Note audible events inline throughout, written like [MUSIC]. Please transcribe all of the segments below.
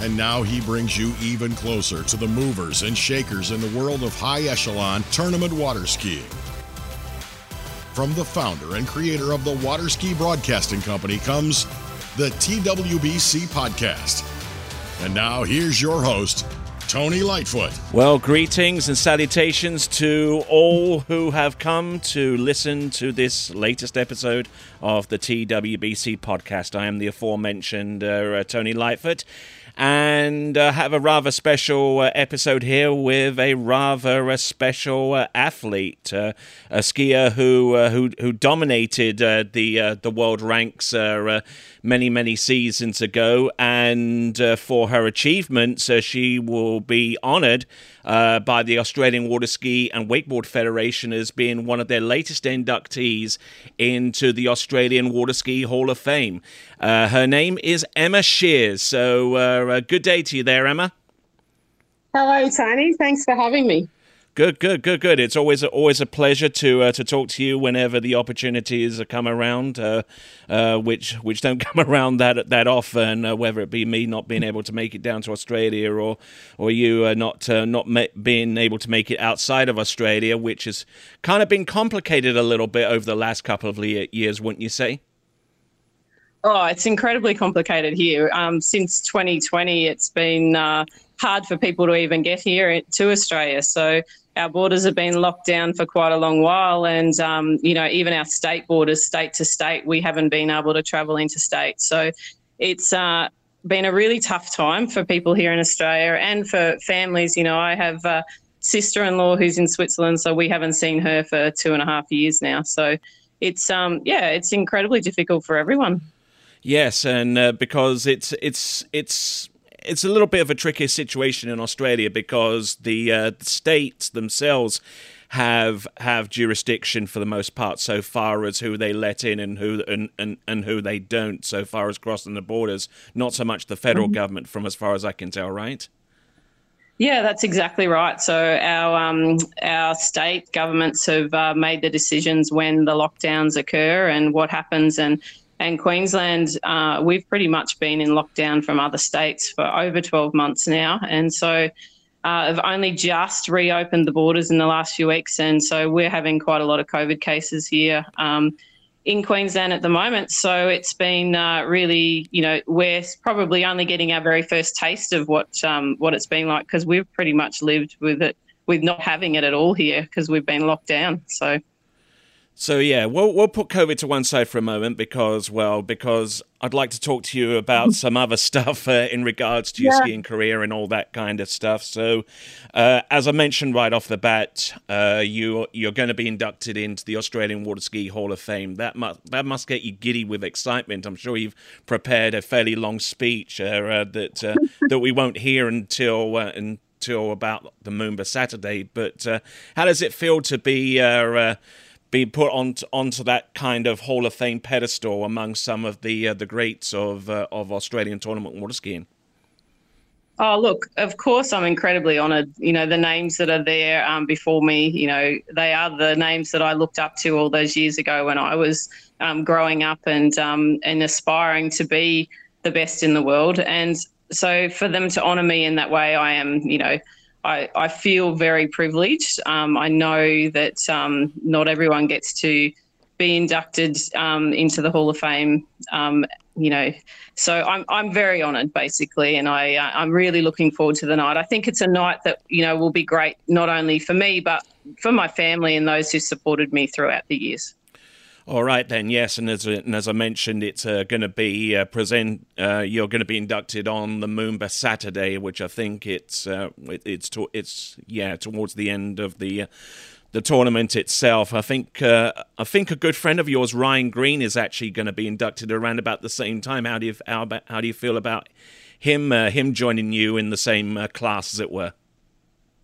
and now he brings you even closer to the movers and shakers in the world of high echelon tournament water skiing. From the founder and creator of the Water Ski Broadcasting Company comes the TWBC Podcast. And now here's your host, Tony Lightfoot. Well, greetings and salutations to all who have come to listen to this latest episode of the TWBC podcast. I am the aforementioned uh, Tony Lightfoot and uh, have a rather special uh, episode here with a rather uh, special uh, athlete, uh, a skier who uh, who who dominated the the world ranks many many seasons ago, and for her achievements, she will be honoured uh, by the Australian Water Ski and Wakeboard Federation as being one of their latest inductees into the Australian Water Ski Hall of Fame. Uh, her name is Emma Sheers. So, uh, good day to you there, Emma. Hello, Tony. Thanks for having me. Good, good, good, good. It's always a, always a pleasure to uh, to talk to you whenever the opportunities come around, uh, uh, which which don't [LAUGHS] come around that that often. Uh, whether it be me not being able to make it down to Australia, or or you uh, not uh, not ma- being able to make it outside of Australia, which has kind of been complicated a little bit over the last couple of years, wouldn't you say? Oh, it's incredibly complicated here. Um, since 2020, it's been hard for people to even get here to Australia. So our borders have been locked down for quite a long while, and um, you know even our state borders, state to state, we haven't been able to travel interstate. So it's uh, been a really tough time for people here in Australia and for families. You know, I have a sister-in-law who's in Switzerland, so we haven't seen her for two and a half years now. So it's um, yeah, it's incredibly difficult for everyone. Yes, and uh, because it's it's it's it's a little bit of a tricky situation in Australia because the, uh, the states themselves have have jurisdiction for the most part so far as who they let in and who and, and, and who they don't so far as crossing the borders not so much the federal mm-hmm. government from as far as I can tell right yeah that's exactly right so our um, our state governments have uh, made the decisions when the lockdowns occur and what happens and and Queensland, uh, we've pretty much been in lockdown from other states for over 12 months now. And so uh, have only just reopened the borders in the last few weeks. And so we're having quite a lot of COVID cases here um, in Queensland at the moment. So it's been uh, really, you know, we're probably only getting our very first taste of what um, what it's been like because we've pretty much lived with it, with not having it at all here because we've been locked down. So. So yeah, we'll we'll put COVID to one side for a moment because well, because I'd like to talk to you about some other [LAUGHS] stuff uh, in regards to your yeah. skiing career and all that kind of stuff. So, uh, as I mentioned right off the bat, uh, you you're going to be inducted into the Australian Water Ski Hall of Fame. That must that must get you giddy with excitement. I'm sure you've prepared a fairly long speech uh, uh, that uh, [LAUGHS] that we won't hear until until about the Moomba Saturday. But how does it feel to be be put on onto that kind of Hall of Fame pedestal among some of the uh, the greats of uh, of Australian tournament water skiing? Oh, look, of course, I'm incredibly honoured. You know, the names that are there um, before me, you know, they are the names that I looked up to all those years ago when I was um, growing up and um, and aspiring to be the best in the world. And so, for them to honour me in that way, I am, you know, I, I feel very privileged. Um, I know that um, not everyone gets to be inducted um, into the Hall of Fame. Um, you know, so I'm I'm very honoured, basically, and I uh, I'm really looking forward to the night. I think it's a night that you know will be great not only for me but for my family and those who supported me throughout the years. All right then, yes, and as and as I mentioned, it's uh, going to be uh, present. Uh, you're going to be inducted on the Moomba Saturday, which I think it's uh, it, it's to, it's yeah towards the end of the uh, the tournament itself. I think uh, I think a good friend of yours, Ryan Green, is actually going to be inducted around about the same time. How do you how, how do you feel about him uh, him joining you in the same uh, class, as it were.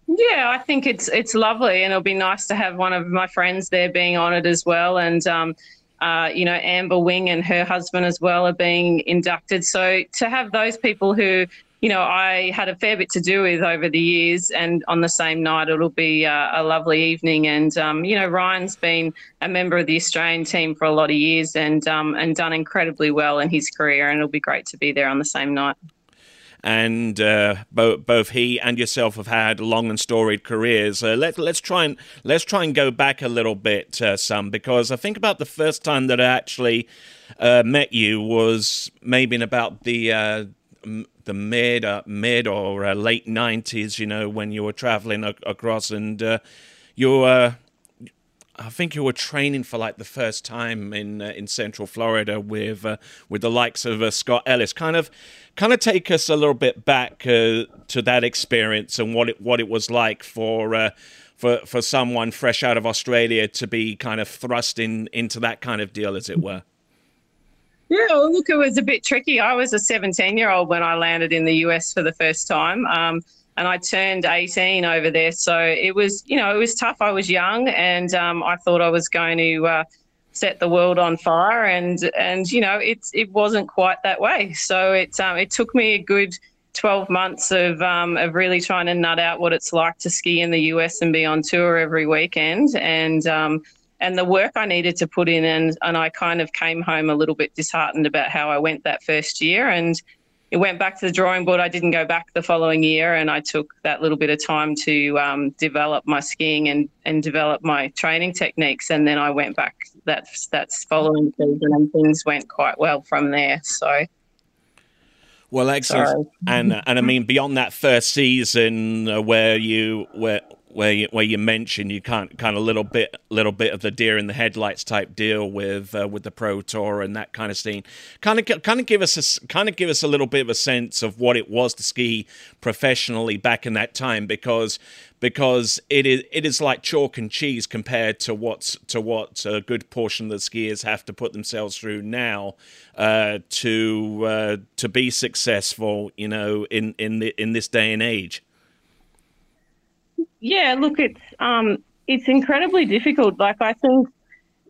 Yeah, I think it's it's lovely, and it'll be nice to have one of my friends there being on it as well, and. Um, uh, you know, Amber Wing and her husband as well are being inducted. So to have those people who you know, I had a fair bit to do with over the years, and on the same night, it'll be uh, a lovely evening. And um, you know, Ryan's been a member of the Australian team for a lot of years, and um, and done incredibly well in his career, and it'll be great to be there on the same night. And uh, both both he and yourself have had long and storied careers. Uh, let let's try and let's try and go back a little bit, uh, some, because I think about the first time that I actually uh, met you was maybe in about the uh, the mid uh, mid or late nineties. You know, when you were traveling across, and you were, I think you were training for like the first time in uh, in Central Florida with uh, with the likes of uh, Scott Ellis. Kind of, kind of take us a little bit back to that experience and what it what it was like for. for, for someone fresh out of Australia to be kind of thrust in into that kind of deal, as it were. Yeah, well, look, it was a bit tricky. I was a 17 year old when I landed in the US for the first time. Um, and I turned 18 over there. So it was, you know, it was tough. I was young and um, I thought I was going to uh, set the world on fire. And, and you know, it, it wasn't quite that way. So it, um, it took me a good 12 months of, um, of really trying to nut out what it's like to ski in the US and be on tour every weekend. And, um, and the work I needed to put in. And, and I kind of came home a little bit disheartened about how I went that first year. And it went back to the drawing board. I didn't go back the following year. And I took that little bit of time to um, develop my skiing and, and develop my training techniques. And then I went back that, that's following season and things went quite well from there. So. Well, excellent, and and I mean beyond that first season uh, where you where where you, where you mentioned you can't kind of little bit little bit of the deer in the headlights type deal with uh, with the pro tour and that kind of scene. Kind of kind of give us a kind of give us a little bit of a sense of what it was to ski professionally back in that time because because it is it is like chalk and cheese compared to what's to what a good portion of the skiers have to put themselves through now uh, to uh, to be successful you know in in the, in this day and age yeah, look, it's um, it's incredibly difficult. Like I think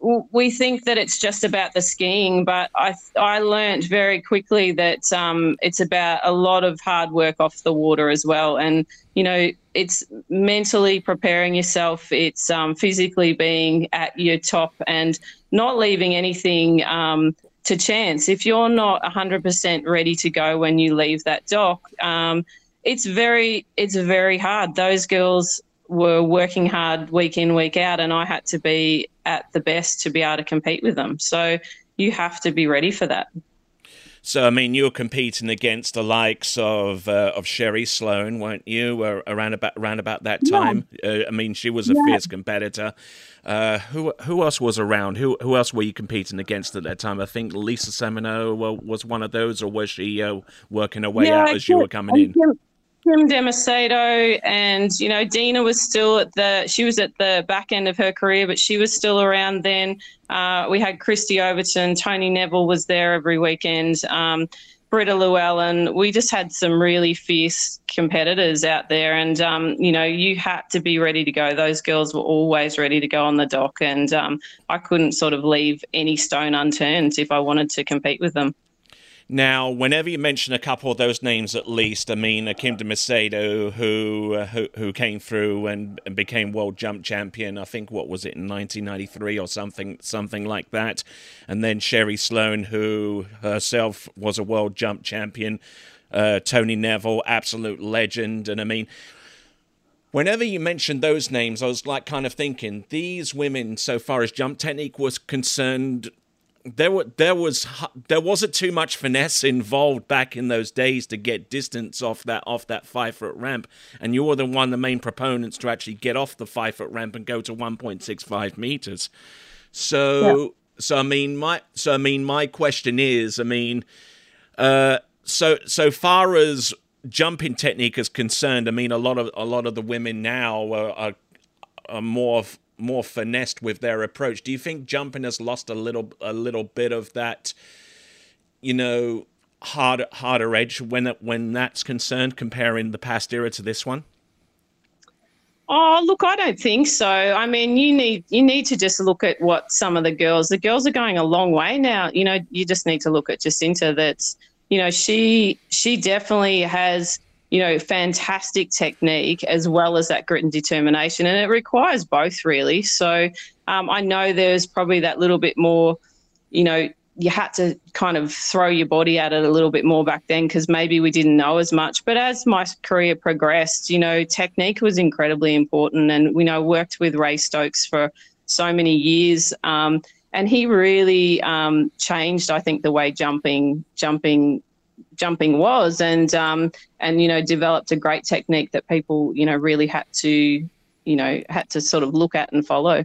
we think that it's just about the skiing, but I I learned very quickly that um, it's about a lot of hard work off the water as well, and you know it's mentally preparing yourself, it's um, physically being at your top, and not leaving anything um, to chance. If you're not 100% ready to go when you leave that dock. Um, it's very it's very hard. Those girls were working hard week in week out, and I had to be at the best to be able to compete with them. So you have to be ready for that. So I mean, you were competing against the likes of uh, of Sherri Slone, weren't you? Uh, around about around about that time. Yeah. Uh, I mean, she was a yeah. fierce competitor. Uh, who who else was around? Who who else were you competing against at that time? I think Lisa Semino was one of those, or was she uh, working her way yeah, out as you were coming in? Kim De Macedo and you know Dina was still at the she was at the back end of her career, but she was still around then. Uh, we had Kristi Overton, Toni Neville was there every weekend. Um, Britta Llewellyn, we just had some really fierce competitors out there, and um, you know you had to be ready to go. Those girls were always ready to go on the dock, and um, I couldn't sort of leave any stone unturned if I wanted to compete with them. Now, whenever you mention a couple of those names, at least, I mean, Kim De Macedo, who, uh, who who came through and, and, became world jump champion. I think what was it in 1993 or something something like that, and then Sherri Slone, who herself was a world jump champion. Uh, Toni Neville, absolute legend, and I mean, whenever you mentioned those names, I was like kind of thinking these women, so far as jump technique was concerned, there were there was there wasn't too much finesse involved back in those days to get distance off that off that five foot ramp, and you were the one the main proponents to actually get off the five foot ramp and go to one point six five meters. So yeah. so I mean my so I mean my question is I mean uh so so far as jumping technique is concerned, I mean a lot of a lot of the women now are, are, are more more finessed with their approach. Do you think jumping has lost a little a little bit of that, you know, harder harder edge when when that's concerned, comparing the past era to this one? Oh, look, I don't think so. I mean, you need you need to just look at what some of the girls. The girls are going a long way now. You know, you just need to look at Jacinta. That's you know, she she definitely has you know fantastic technique as well as that grit and determination, and it requires both really. So um, I know there's probably that little bit more, you know, you had to kind of throw your body at it a little bit more back then because maybe we didn't know as much. But as my career progressed, you know, technique was incredibly important. And, we know, worked with Ray Stokes for so many years. Um, and he really um, changed, I think, the way jumping, jumping, jumping was, and um, and you know, developed a great technique that people, you know, really had to, you know, had to sort of look at and follow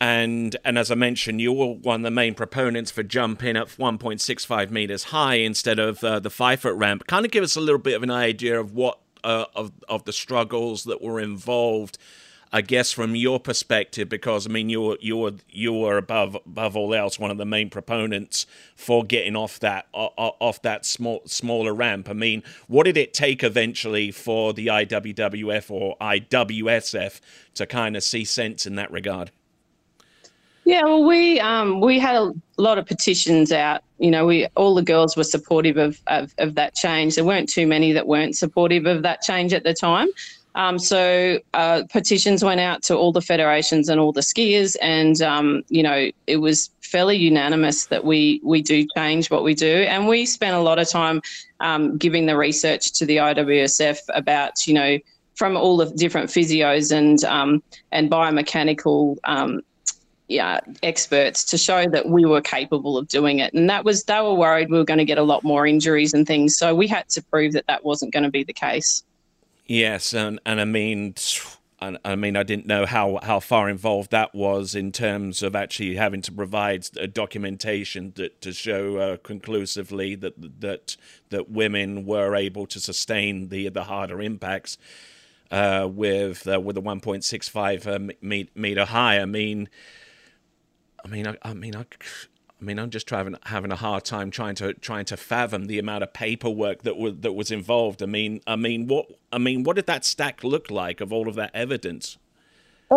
and and as I mentioned, you were one of the main proponents for jumping at 1.65 meters high instead of uh, the five foot ramp. Kind of give us a little bit of an idea of what uh, of of the struggles that were involved. I guess from your perspective, because I mean you were you were you were above above all else one of the main proponents for getting off that off that small smaller ramp. I mean, what did it take eventually for the IWWF or IWSF to kind of see sense in that regard? Yeah, well, we um, we had a lot of petitions out. You know, we all the girls were supportive of, of, of that change. There weren't too many that weren't supportive of that change at the time. Um, so uh, petitions went out to all the federations and all the skiers, and um, you know it was fairly unanimous that we we do change what we do, and we spent a lot of time um, giving the research to the IWSF about you know from all the different physios and um, and biomechanical um, yeah, experts to show that we were capable of doing it. And that was, they were worried we were going to get a lot more injuries and things. So we had to prove that that wasn't going to be the case. Yes. And, and I mean, I mean, I didn't know how, how far involved that was in terms of actually having to provide documentation that, to show uh, conclusively that that that women were able to sustain the the harder impacts uh, with uh, with a 1.65 uh, meter high. I mean, I mean, I, I mean, I, I mean, I'm just trying, having a hard time trying to trying to fathom the amount of paperwork that was that was involved. I mean, I mean, what I mean, what did that stack look like of all of that evidence?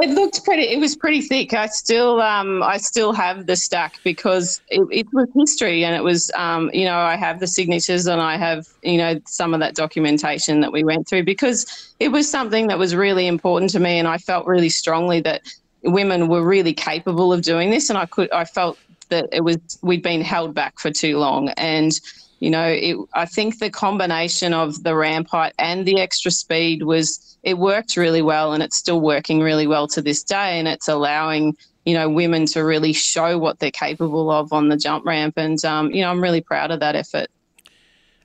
It looked pretty. It was pretty thick. I still, um, I still have the stack because it, it was history, and it was, um, you know, I have the signatures and I have, you know, some of that documentation that we went through because it was something that was really important to me, and I felt really strongly that women were really capable of doing this, and I could I felt that it was we'd been held back for too long, and you know it, I think the combination of the ramp height and the extra speed was it worked really well, and it's still working really well to this day, and it's allowing you know women to really show what they're capable of on the jump ramp, and um, you know I'm really proud of that effort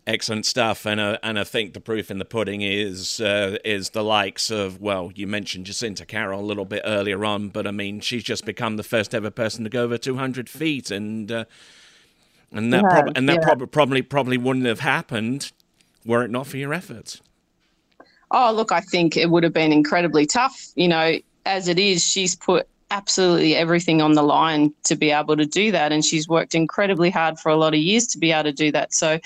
excellent stuff, and uh, and I think the proof in the pudding is uh, is the likes of well, you mentioned Jacinta Carroll a little bit earlier on, but I mean she's just become the first ever person to go over 200 feet, and uh, and that yeah, prob- and that yeah. prob- probably probably wouldn't have happened were it not for your efforts. Oh, look, I think it would have been incredibly tough. You know, as it is, she's put absolutely everything on the line to be able to do that. And she's worked incredibly hard for a lot of years to be able to do that. So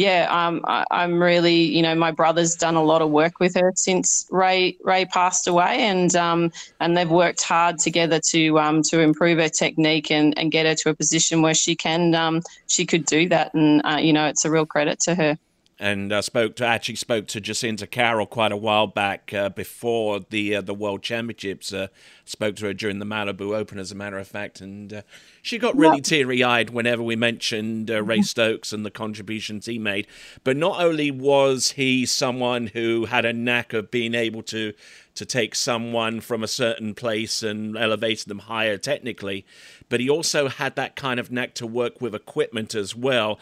yeah, um, I, am really, you know, my brother's done a lot of work with her since Ray Ray passed away, and um, and they've worked hard together to um, to improve her technique and, and get her to a position where she can um, she could do that, and uh, you know, it's a real credit to her and uh, spoke to actually spoke to Jacinta Carroll quite a while back uh, before the uh, the World Championships. Uh, spoke to her during the Malibu Open, as a matter of fact, and uh, she got really yep. teary eyed whenever we mentioned uh, Ray mm-hmm. Stokes and the contributions he made. But not only was he someone who had a knack of being able to to take someone from a certain place and elevate them higher technically, but he also had that kind of knack to work with equipment as well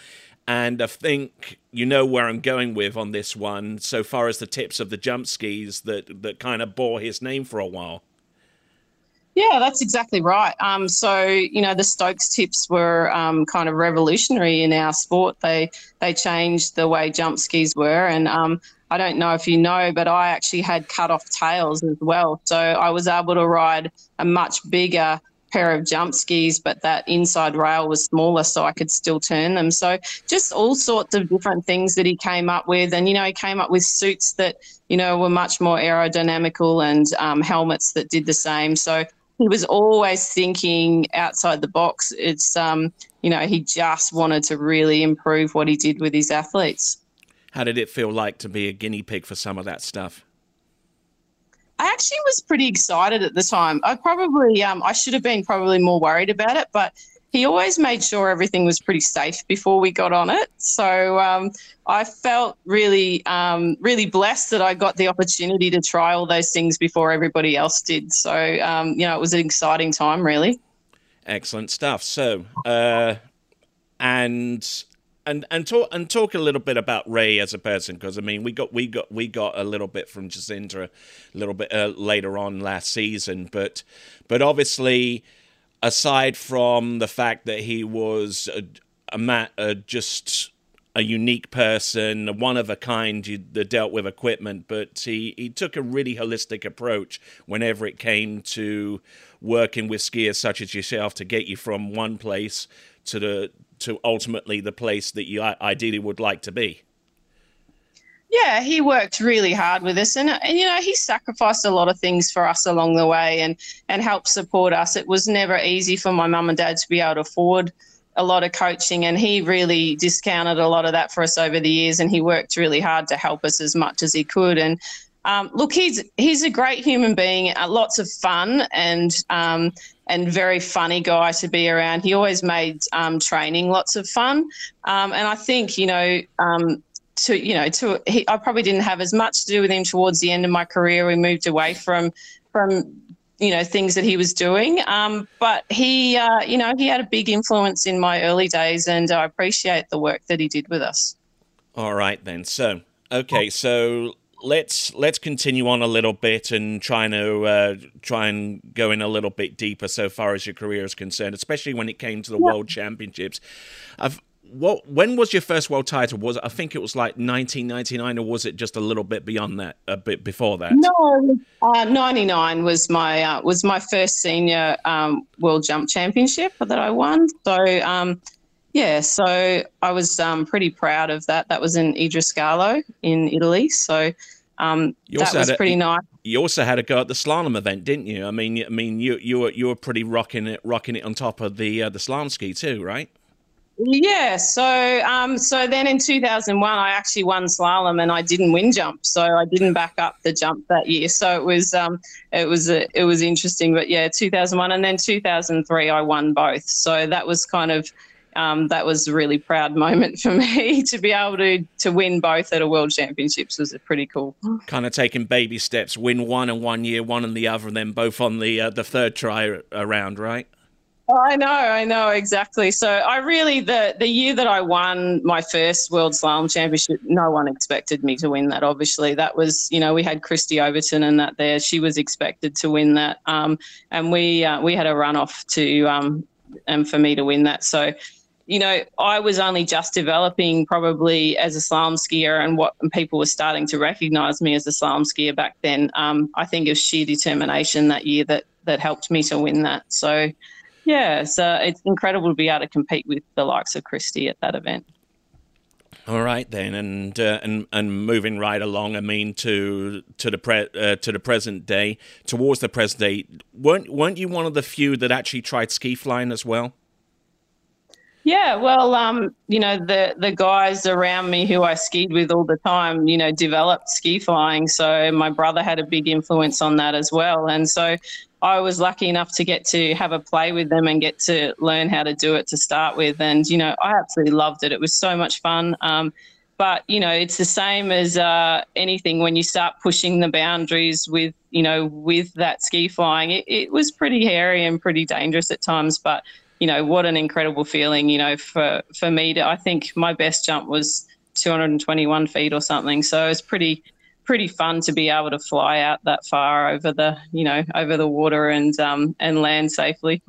and I think you know where I'm going with on this one, so far as the tips of the jump skis that that kind of bore his name for a while. Yeah, that's exactly right. Um, so you know, the Stokes tips were um, kind of revolutionary in our sport. They they changed the way jump skis were, and um, I don't know if you know, but I actually had cut off tails as well. So I was able to ride a much bigger pair of jump skis, but that inside rail was smaller, so I could still turn them. So just all sorts of different things that he came up with, and you know, he came up with suits that you know were much more aerodynamical and um, helmets that did the same. So he was always thinking outside the box. It's um, you know, he just wanted to really improve what he did with his athletes. How did it feel like to be a guinea pig for some of that stuff? I actually was pretty excited at the time. I probably, um, I should have been probably more worried about it, but he always made sure everything was pretty safe before we got on it. So um, I felt really, um, really blessed that I got the opportunity to try all those things before everybody else did. So um, you know, it was an exciting time, really. Excellent stuff. So, uh, and and and talk and talk a little bit about Ray as a person because I mean we got we got we got a little bit from Jacinta a little bit uh, later on last season, but but obviously aside from the fact that he was a, a, a just a unique person, one of a kind that dealt with equipment, but he, he took a really holistic approach whenever it came to working with skiers such as yourself to get you from one place to the to ultimately the place that you ideally would like to be. Yeah, he worked really hard with us, and, and you know he sacrificed a lot of things for us along the way, and and helped support us. It was never easy for my mum and dad to be able to afford a lot of coaching, and he really discounted a lot of that for us over the years, and he worked really hard to help us as much as he could. And um, look, he's he's a great human being, uh, lots of fun, and um, and very funny guy to be around. He always made um, training lots of fun, um, and I think you know um, to you know to he, I probably didn't have as much to do with him towards the end of my career. We moved away from from you know things that he was doing, um, but he uh, you know he had a big influence in my early days, and I appreciate the work that he did with us. All right then, so okay, so let's let's continue on a little bit and try to uh, try and go in a little bit deeper so far as your career is concerned, especially when it came to the yeah. World Championships. I've what when was your first world title was it, i think it was like 1999 or was it just a little bit beyond that a bit before that no uh, 99 was my uh, was my first senior um, world jump championship that i won so um, yeah, so I was um, pretty proud of that. That was in Idroscalo in Italy. So um, that was pretty nice. You also had a go at the slalom event, didn't you? I mean, I mean, you you were you were pretty rocking it, rocking it on top of the uh, the slalom ski too, right? Yeah. So um, so then in 2001, I actually won slalom and I didn't win jump, so I didn't back up the jump that year. So it was um, it was a, it was interesting, but yeah, 2001 and then 2003, I won both. So that was kind of um, that was a really proud [LAUGHS] moment for me to be able to to win both at a world championships was pretty cool. Kind of taking baby steps, win one in one year, one in the other, and then both on the uh, the third try around, right? I know, I know exactly. So I really the the year that I won my first World Slalom Championship, no one expected me to win that. Obviously, that was you know we had Kristi Overton and that there. She was expected to win that, um, and we uh, we had a runoff to um, and for me to win that. So you know, I was only just developing probably as a slalom skier, and what people were starting to recognise me as a slalom skier back then. Um, I think it was sheer determination that year that that helped me to win that. So, yeah, so it's incredible to be able to compete with the likes of Kristi at that event. All right then, and uh, and and moving right along. I mean, to to the pre- uh, to the present day, towards the present day, weren't weren't you one of the few that actually tried ski flying as well? Yeah, well, um, you know, the the guys around me who I skied with all the time, you know, developed ski flying. So my brother had a big influence on that as well. And so I was lucky enough to get to have a play with them and get to learn how to do it to start with. And you know, I absolutely loved it. It was so much fun. Um, but you know, it's the same as uh, anything when you start pushing the boundaries with you know with that ski flying. It, it was pretty hairy and pretty dangerous at times, but you know, what an incredible feeling, you know, for, for me to, I think my best jump was 221 feet or something. So it's pretty, pretty fun to be able to fly out that far over the, you know, over the water and, um, and land safely.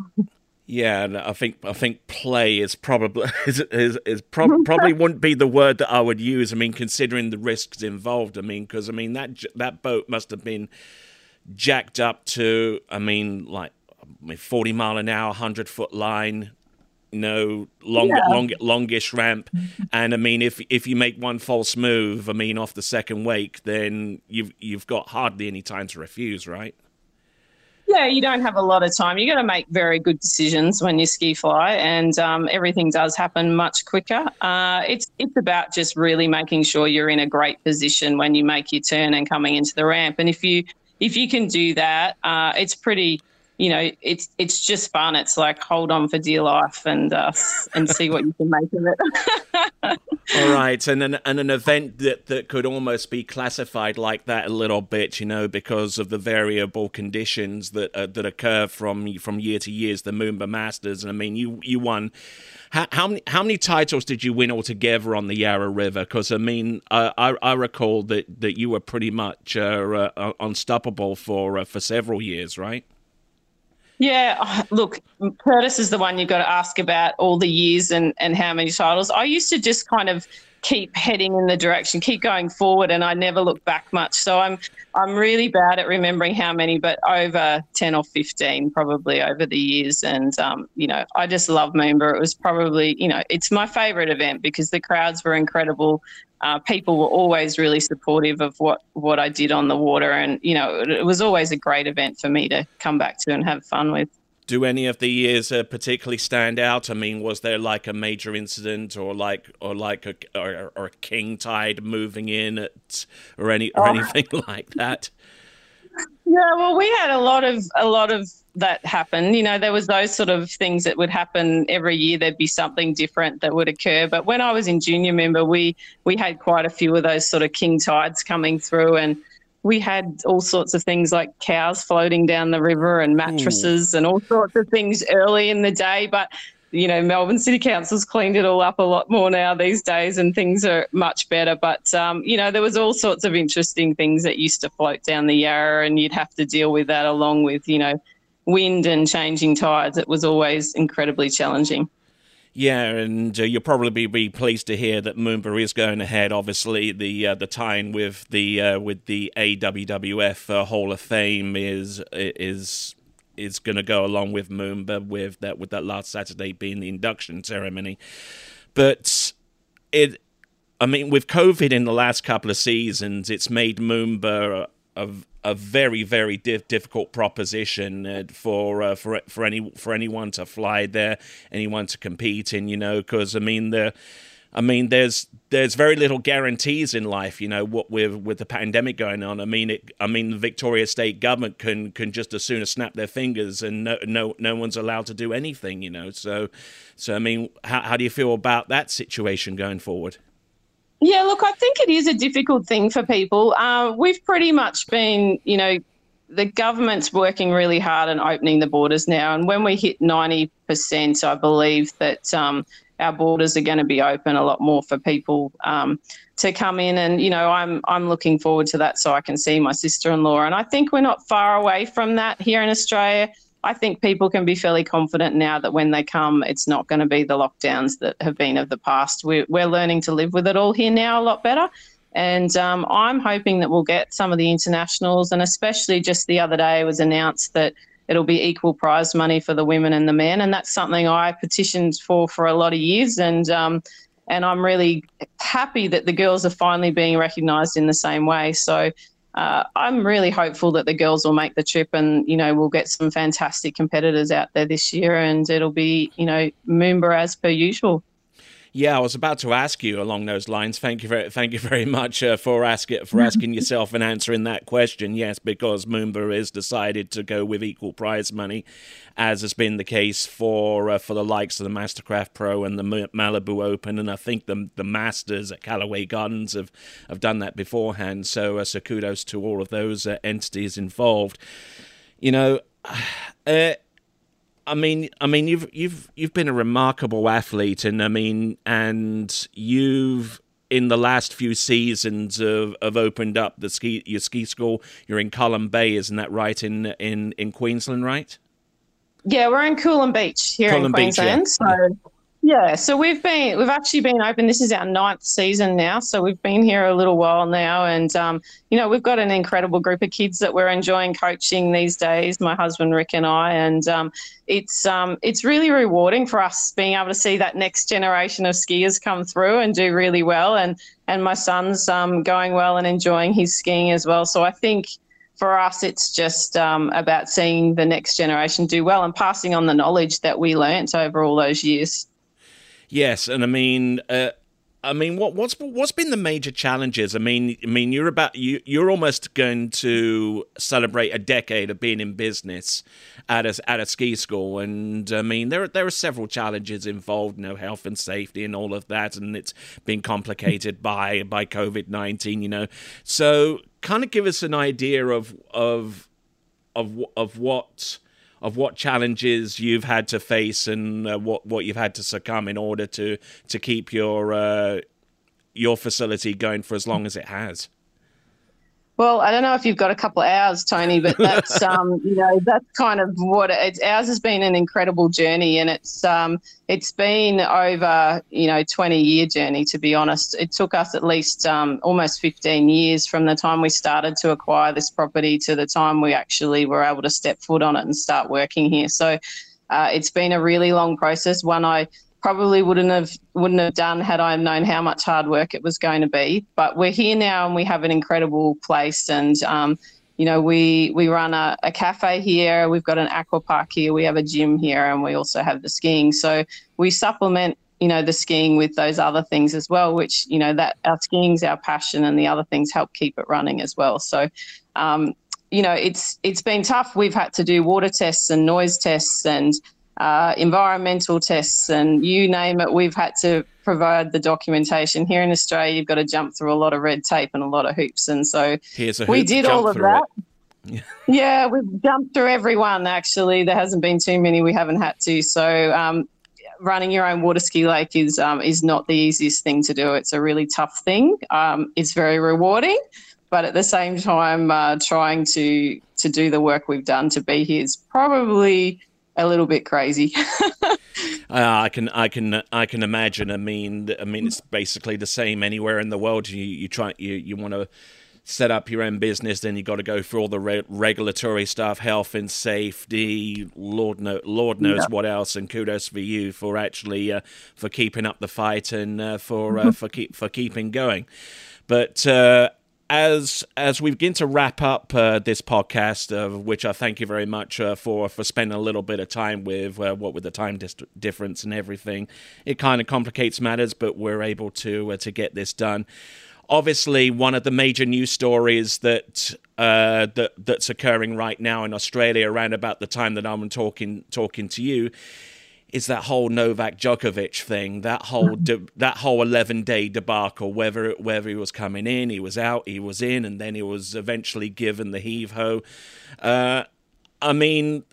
Yeah, and I think I think play is probably [LAUGHS] is is, is prob- probably wouldn't be the word that I would use. I mean, considering the risks involved. I mean, because I mean that that boat must have been jacked up to. I mean, like 40 mile an hour, 100 foot line, you know, long, yeah. long, longish ramp. And I mean, if if you make one false move, I mean, off the second wake, then you've you've got hardly any time to refuse, right? Yeah, you don't have a lot of time. You got to make very good decisions when you ski fly, and um, everything does happen much quicker. Uh, it's it's about just really making sure you're in a great position when you make your turn and coming into the ramp. And if you if you can do that, uh, it's pretty you know, it's it's just fun. It's like hold on for dear life and uh, and see what you can make of it. [LAUGHS] All right, and an and an event that that could almost be classified like that a little bit, you know, because of the variable conditions that uh, that occur from from year to year. The Moomba Masters, and I mean, you you won. How, how many how many titles did you win altogether on the Yarra River? Because I mean, I, I, I recall that that you were pretty much uh, uh unstoppable for uh, for several years, right? Yeah, [SIGHS] look, Curtis is the one you've got to ask about all the years and, and how many titles. I used to just kind of keep heading in the direction, keep going forward, and I never look back much. So I'm I'm really bad at remembering how many, but over ten or fifteen probably over the years. And um, you know, I just love Moomba. It was probably you know it's my favourite event because the crowds were incredible uh, people were always really supportive of what what I did on the water, and you know it, it, was always a great event for me to come back to and have fun with. Do any of the years uh, particularly stand out? I mean, was there like a major incident, or like, or like a or, or a king tide moving in, at, or any or oh. anything [LAUGHS] like that? Yeah, well, we had a lot of a lot of that happen. You know, there was those sort of things that would happen every year. There'd be something different that would occur. But when I was in junior member, we we had quite a few of those sort of king tides coming through, and we had all sorts of things like cows floating down the river and hmm. mattresses Ooh. and all sorts of things early in the day. But you know, Melbourne City Council's cleaned it all up a lot more now these days, and things are much better. But um, you know, there was all sorts of interesting things that used to float down the Yarra, and you'd have to deal with that along with you know wind and changing tides, it was always incredibly challenging. Yeah, and uh, you'll probably be pleased to hear that Moomba is going ahead. Obviously, the uh, the tie-in with the uh, with the AWWF uh, Hall of Fame is is is going to go along with Moomba with that with that last Saturday being the induction ceremony. But it, I mean, with COVID in the last couple of seasons, it's made Moomba a, a very very diff- difficult proposition uh, for uh, for for any for anyone to fly there, anyone to compete in. You know, because I mean the. I mean, there's there's very little guarantees in life, you know. What with with the pandemic going on, I mean, it. I mean, the Victoria State government can can just as soon as snap their fingers, and no no no one's allowed to do anything, you know. So, so I mean, how how do you feel about that situation going forward? Yeah, look, I think it is a difficult thing for people. Uh, we've pretty much been, you know, the government's working really hard on opening the borders now. And when we hit 90%, I believe that um, our borders are going to be open a lot more for people um, to come in. And, you know, I'm, I'm looking forward to that so I can see my sister in law. And I think we're not far away from that here in Australia. I think people can be fairly confident now that when they come, it's not going to be the lockdowns that have been of the past. We're, we're learning to live with it all here now a lot better. And um, I'm hoping that we'll get some of the internationals, and especially just the other day, it was announced that it'll be equal prize money for the women and the men, and that's something I petitioned for for a lot of years. And um, and I'm really happy that the girls are finally being recognised in the same way. So uh, I'm really hopeful that the girls will make the trip and, you know, we'll get some fantastic competitors out there this year and it'll be, you know, Moomba as per usual. Yeah, I was about to ask you along those lines. Thank you very, thank you very much uh, for asking for asking [LAUGHS] yourself and answering that question. Yes, because Moomba has decided to go with equal prize money, as has been the case for uh, for the likes of the Mastercraft Pro and the Malibu Open, and I think the the Masters at Callaway Gardens have have done that beforehand. So, uh, so kudos to all of those uh, entities involved. You know. [SIGHS] I mean, I mean, you've you've you've been a remarkable athlete, and I mean, and you've in the last few seasons have, have opened up the ski your ski school. You're in Coolum Bay, isn't that right? In in in Queensland, right? Yeah, we're in Coolum Beach here in Queensland. Beach, yeah. So Yeah, so we've been we've actually been open. This is our ninth season now, so we've been here a little while now, and um, you know we've got an incredible group of kids that we're enjoying coaching these days. My husband Rick and I, and um, it's um, it's really rewarding for us being able to see that next generation of skiers come through and do really well, and and my son's um, going well and enjoying his skiing as well. So I think for us, it's just um, about seeing the next generation do well and passing on the knowledge that we learnt over all those years. Yes, and I mean, uh, I mean, what what's what's been the major challenges? I mean, I mean, you're about you you're almost going to celebrate a decade of being in business at a at a ski school, and I mean, there there are several challenges involved, you know, health and safety and all of that, and it's been complicated [LAUGHS] by by COVID nineteen, you know. So, kind of give us an idea of of of of what of what challenges you've had to face and uh, what what you've had to succumb in order to to keep your uh, your facility going for as long as it has. Well, I don't know if you've got a couple of hours, Tony, but that's [LAUGHS] um, you know that's kind of what it's. Ours has been an incredible journey, and it's um, it's been over you know twenty year journey. To be honest, it took us at least um, almost fifteen years from the time we started to acquire this property to the time we actually were able to step foot on it and start working here. So uh, it's been a really long process. One I probably wouldn't have wouldn't have done had I known how much hard work it was going to be. But we're here now, and we have an incredible place. And um, you know, we we run a, a, cafe here. We've got an aqua park here. We have a gym here, and we also have the skiing. So we supplement. You know the skiing with those other things as well, which you know that our skiing's our passion, and the other things help keep it running as well. So, um, you know, it's it's been tough. We've had to do water tests and noise tests and uh, environmental tests, and you name it, we've had to provide the documentation. Here in Australia, you've got to jump through a lot of red tape and a lot of hoops, and so we did all of that. yeah, we've jumped through every one. Actually, there hasn't been too many we haven't had to. So. Um, running your own water ski lake is um, is not the easiest thing to do. It's a really tough thing. Um, it's very rewarding, but at the same time, uh, trying to to do the work we've done to be here is probably a little bit crazy. [LAUGHS] uh, I can, I can, I can imagine. I mean, I mean, it's basically the same anywhere in the world. You, you try, you, you want to set up your own business, then you got to go through all the re- regulatory stuff, health and safety. Lord know, Lord knows yeah. what else. And kudos for you for actually uh, for keeping up the fight and uh, for uh, [LAUGHS] for keep for keeping going. But uh, as as we begin to wrap up uh, this podcast, uh, which I thank you very much uh, for for spending a little bit of time with, uh, what with the time dis- difference and everything, it kind of complicates matters, but we're able to uh, to get this done. Obviously, one of the major news stories that uh, that that's occurring right now in Australia, around about the time that I'm talking talking to you, is that whole Novak Djokovic thing, that whole de- that whole eleven day debacle. Whether whether he was coming in, he was out, he was in, and then he was eventually given the heave ho. Uh, I mean,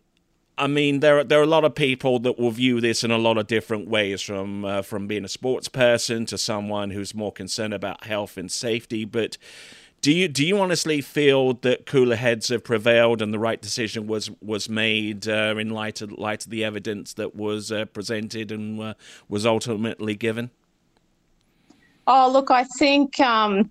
I mean, there are, there are a lot of people that will view this in a lot of different ways, from uh, from being a sports person to someone who's more concerned about health and safety. But do you do you honestly feel that cooler heads have prevailed and the right decision was was made uh, in light of light of the evidence that was uh, presented and uh, was ultimately given? Oh, look, I think um,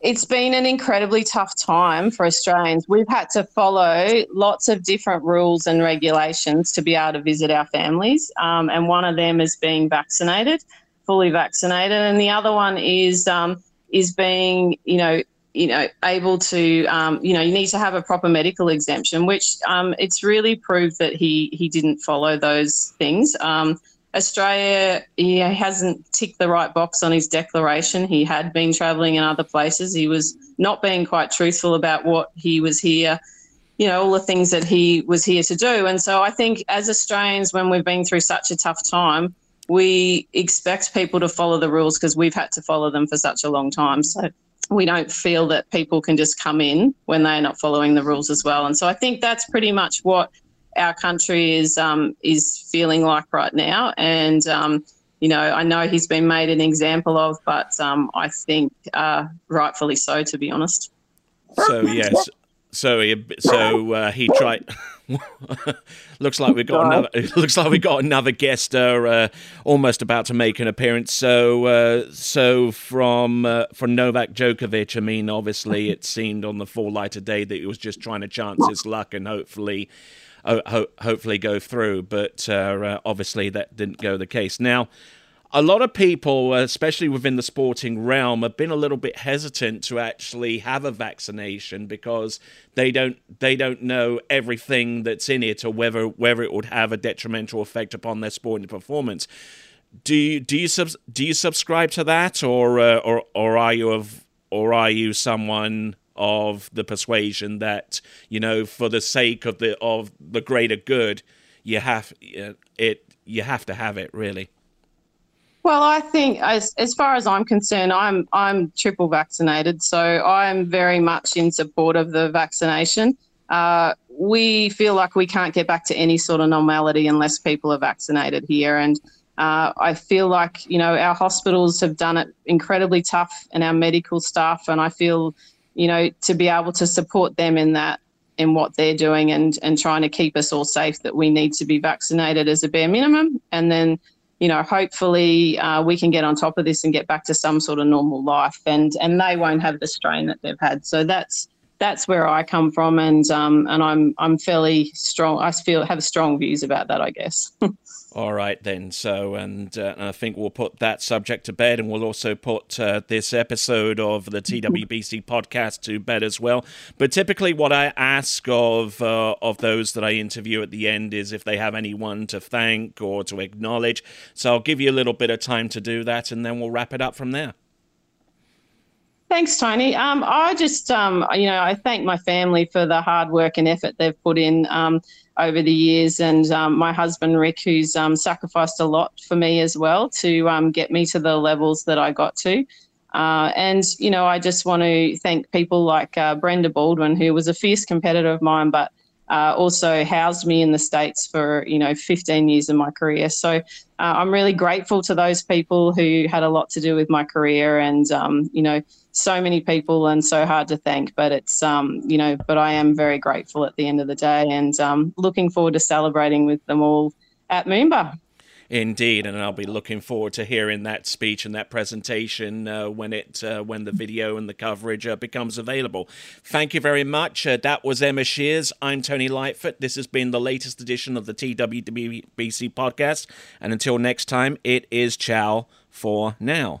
it's been an incredibly tough time for Australians. We've had to follow lots of different rules and regulations to be able to visit our families, um, and one of them is being vaccinated, fully vaccinated, and the other one is um, is being, you know, you know, able to, um, you know, you need to have a proper medical exemption, which um, it's really proved that he he didn't follow those things. Um, Australia, he hasn't ticked the right box on his declaration. He had been travelling in other places. He was not being quite truthful about what he was here, you know, all the things that he was here to do. And so I think as Australians, when we've been through such a tough time, we expect people to follow the rules because we've had to follow them for such a long time. So we don't feel that people can just come in when they're not following the rules as well. And so I think that's pretty much what our country is um, is feeling like right now. And um, you know, I know he's been made an example of, but um, I think uh, rightfully so, to be honest. So yes. So he so uh, he tried. [LAUGHS] looks like we got another. [LAUGHS] Looks like we got another guest uh, uh, almost about to make an appearance. So uh, so from uh, from Novak Djokovic, I mean, obviously it seemed on the full light of day that he was just trying to chance his luck and hopefully. Ho- hopefully go through, but uh, uh, obviously that didn't go the case. Now, a lot of people, especially within the sporting realm, have been a little bit hesitant to actually have a vaccination because they don't they don't know everything that's in it or whether whether it would have a detrimental effect upon their sporting performance. Do you do you sub, do you subscribe to that, or uh, or or are you of or are you someone of the persuasion that you know for the sake of the of the greater good you have it you have to have it really well, I think as as far as I'm concerned, I'm I'm triple vaccinated, so I'm very much in support of the vaccination. Uh, we feel like we can't get back to any sort of normality unless people are vaccinated here, and uh, I feel like you know our hospitals have done it incredibly tough, and our medical staff, and I feel you know to be able to support them in that in what they're doing and and trying to keep us all safe that we need to be vaccinated as a bare minimum and then you know, hopefully uh, we can get on top of this and get back to some sort of normal life, and and they won't have the strain that they've had. So that's that's where I come from, and um, and I'm I'm fairly strong. I feel have strong views about that, I guess. [LAUGHS] All right, then. So, and, uh, I think we'll put that subject to bed, and we'll also put uh, this episode of the TWBC podcast to bed as well. But typically, what I ask of uh, of those that I interview at the end is if they have anyone to thank or to acknowledge. So, I'll give you a little bit of time to do that, and then we'll wrap it up from there. Thanks, Tony. Um, I just, um, you know, I thank my family for the hard work and effort they've put in um, over the years, and um, my husband Rick, who's um, sacrificed a lot for me as well to um, get me to the levels that I got to. Uh, and you know, I just want to thank people like uh, Brenda Baldwin, who was a fierce competitor of mine, but uh, also housed me in the States for, you know, 15 years of my career. So uh, I'm really grateful to those people who had a lot to do with my career and, you know, so many people and so hard to thank, but it's, um, you know, but I am very grateful at the end of the day and um, looking forward to celebrating with them all at Moomba. Indeed, and I'll be looking forward to hearing that speech and that presentation uh, when it uh, when the video and the coverage uh, becomes available. Thank you very much. Uh, that was Emma Sheers. I'm Tony Lightfoot. This has been the latest edition of the TWBC podcast, and until next time, it is ciao for now.